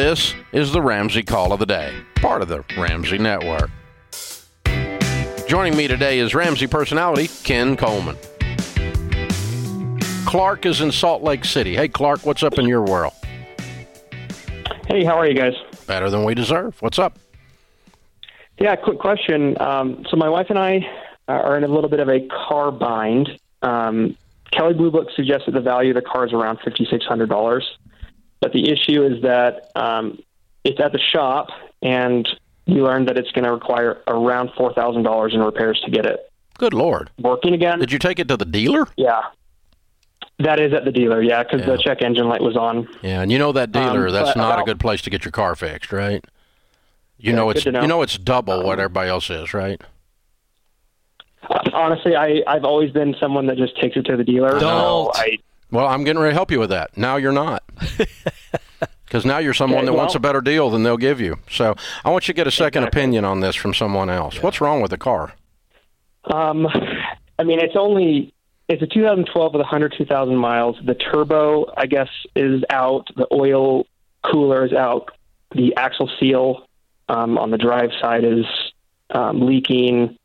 This is the Ramsey Call of the Day, part of the Ramsey Network. Joining me today is Ramsey personality Ken Coleman. Clark is in Salt Lake City. Hey, Clark, what's up in your world? Hey, how are you guys? Better than we deserve. What's up? Yeah, quick question. Um, so my wife and I are in a little bit of a car bind. Um, Kelley Blue Book suggests that the value of the car is around fifty six hundred dollars, but the issue is that um, it's at the shop, and you learned that it's going to require around four thousand dollars in repairs to get it Good Lord. working again. Did you take it to the dealer? Yeah, that is at the dealer. Yeah, because Yeah. the check engine light was on. Yeah, and you know that dealer, Um, that's not a good place to get your car fixed, right? You Yeah, know it's know. Um, you know it's double what everybody else is, right? Honestly, I I've always been someone that just takes it to the dealer. Don't. I Well, I'm getting ready to help you with that. Now you're not. Because now you're someone Okay, that wants a better deal than they'll give you. So I want you to get a second Exactly. opinion on this from someone else. What's wrong with the car? Um, I mean, it's only it's a 2012 with 102,000 miles. The turbo, I guess, is out. The oil cooler is out. The axle seal um, on the drive side is um, leaking.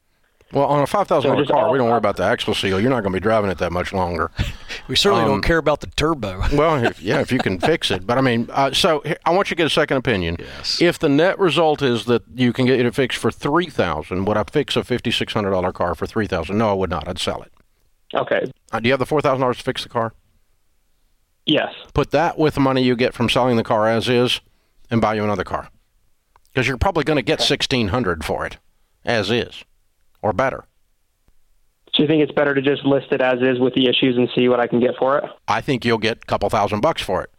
Well, on a five thousand So dollar car, we don't worry about the axle seal. You're not going to be driving it that much longer. We certainly Um, don't care about the turbo. Well, if, yeah, if you can fix it. But I mean, uh, so I want you to get a second opinion. Yes. If the net result is that you can get it fixed for three thousand, would I fix a fifty six hundred dollar car for three thousand? No, I would not. I'd sell it. Okay. Uh, do you have the four thousand dollars to fix the car? Yes. Put that with the money you get from selling the car as is, and buy you another car. Because you're probably going to get sixteen hundred for it, as is, or better. Do you think it's better to just list it as is with the issues and see what I can get for it? I think you'll get a couple thousand bucks for it.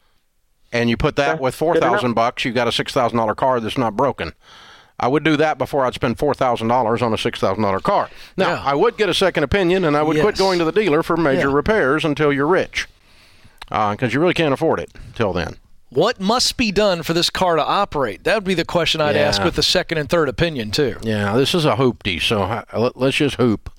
And you put that Okay. with four Good enough. thousand bucks, you've got a six thousand dollar car that's not broken. I would do that before I'd spend four thousand dollars on a six thousand dollar car. Now Yeah. I would get a second opinion, and I would quit going to the dealer for major Yeah. repairs until you're rich, uh, because you really can't afford it till then. What must be done for this car to operate? That would be the question I'd ask with the second and third opinion too. Yeah, this is a hoopty, so uh, let- let's just hoop.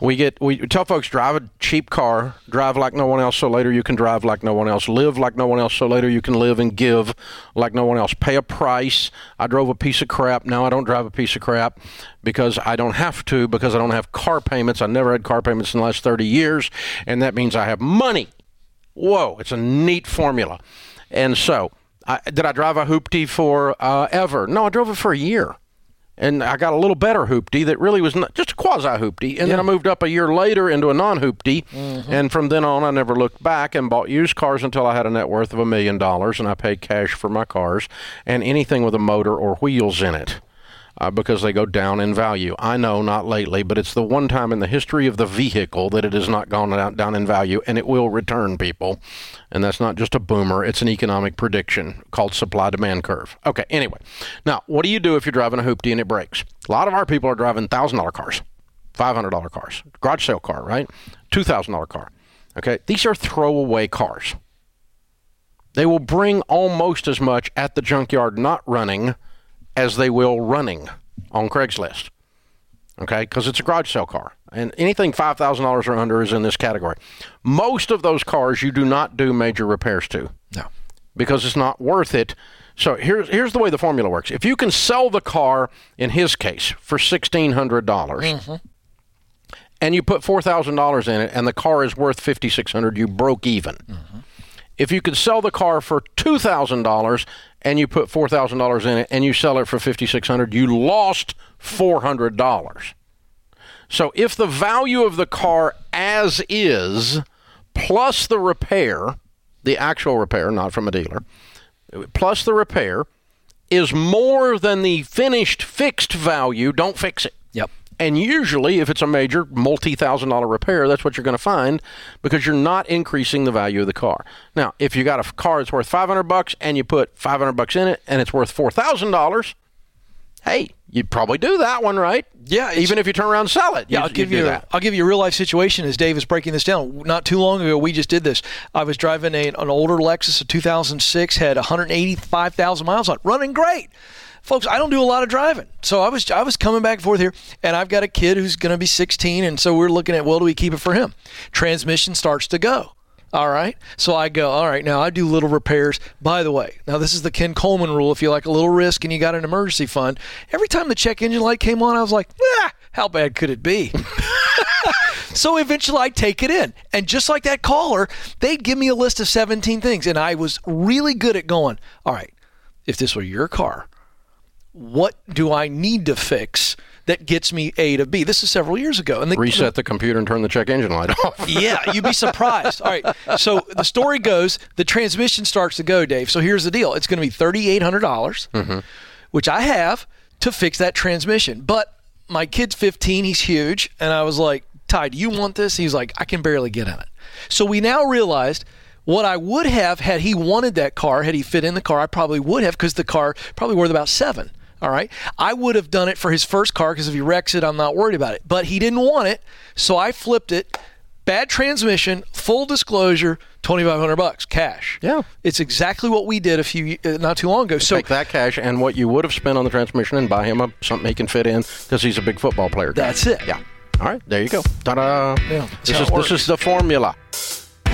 We get we tell folks drive a cheap car, drive like no one else, so later you can drive like no one else, live like no one else, so later you can live and give like no one else. Pay a price. I drove a piece of crap. Now I don't drive a piece of crap because I don't have to because I don't have car payments. I never had car payments in the last thirty years, and that means I have money. Whoa, it's a neat formula. And so, I, did I drive a hoopty for uh, ever? No, I drove it for a year and I got a little better hoopty that really was not, just a quasi hoopty. And then I moved up a year later into a non hoopty, and from then on I never looked back and bought used cars until I had a net worth of a million dollars, and I paid cash for my cars and anything with a motor or wheels in it. Uh, because they go down in value. I know not lately, but it's the one time in the history of the vehicle that it has not gone down, down in value, and it will return, people. And that's not just a boomer, it's an economic prediction called supply demand curve. Okay, anyway. Now, what do you do if you're driving a hoopty and it breaks? A lot of our people are driving $1,000 cars, $500 cars, garage sale car, right? $2,000 car. Okay, these are throwaway cars. They will bring almost as much at the junkyard not running as they will running on Craigslist. Okay, because it's a garage sale car. And anything $5,000 or under is in this category. Most of those cars you do not do major repairs to No. because it's not worth it. So here's here's the way the formula works. If you can sell the car in his case for sixteen hundred dollars, mm-hmm. and you put four thousand dollars in it, and the car is worth fifty six hundred, you broke even. Mm-hmm. If you could sell the car for two thousand dollars and you put four thousand dollars in it, and you sell it for fifty six hundred, you lost four hundred dollars. So if the value of the car as is, plus the repair, the actual repair, not from a dealer, plus the repair, is more than the finished fixed value, don't fix it. And usually, if it's a major multi thousand dollar repair, that's what you're going to find because you're not increasing the value of the car. Now, if you got a car that's worth 500 bucks and you put 500 bucks in it and it's worth $4,000, hey, you'd probably do that one, right? Yeah, Even if you turn around and sell it. Yeah, I'll give you. that. I'll give you a real life situation as Dave is breaking this down. Not too long ago, we just did this. I was driving a, an older Lexus, a 2006, had 185,000 miles on, it, running great. Folks, I don't do a lot of driving, so I was I was coming back and forth here, and I've got a kid who's going to be 16, and so we're looking at well, do we keep it for him? Transmission starts to go. All right. So I go, all right, now I do little repairs. By the way, now this is the Ken Coleman rule. If you like a little risk and you got an emergency fund, every time the check engine light came on, I was like, ah, how bad could it be? so eventually I take it in. And just like that caller, they'd give me a list of 17 things. And I was really good at going, all right, if this were your car, what do I need to fix that gets me A to B? This is several years ago. And the, reset the computer and turn the check engine light off. yeah, you'd be surprised. All right. So the story goes, the transmission starts to go, Dave. So here's the deal. It's going to be $3,800, dollars mm-hmm. which I have to fix that transmission. But my kid's 15, he's huge, and I was like, Ty, do you want this? He's like, I can barely get in it. So we now realized what I would have had he wanted that car, had he fit in the car, I probably would have because the car probably worth about seven. All right. I would have done it for his first car because if he wrecks it, I'm not worried about it. But he didn't want it, so I flipped it. Bad transmission, full disclosure, twenty five hundred bucks cash. Yeah, it's exactly what we did a few uh, not too long ago. So take that cash and what you would have spent on the transmission and buy him a something he can fit in because he's a big football player. That's it. Yeah. All right, there you go. Ta-da! Yeah, this is this is the formula.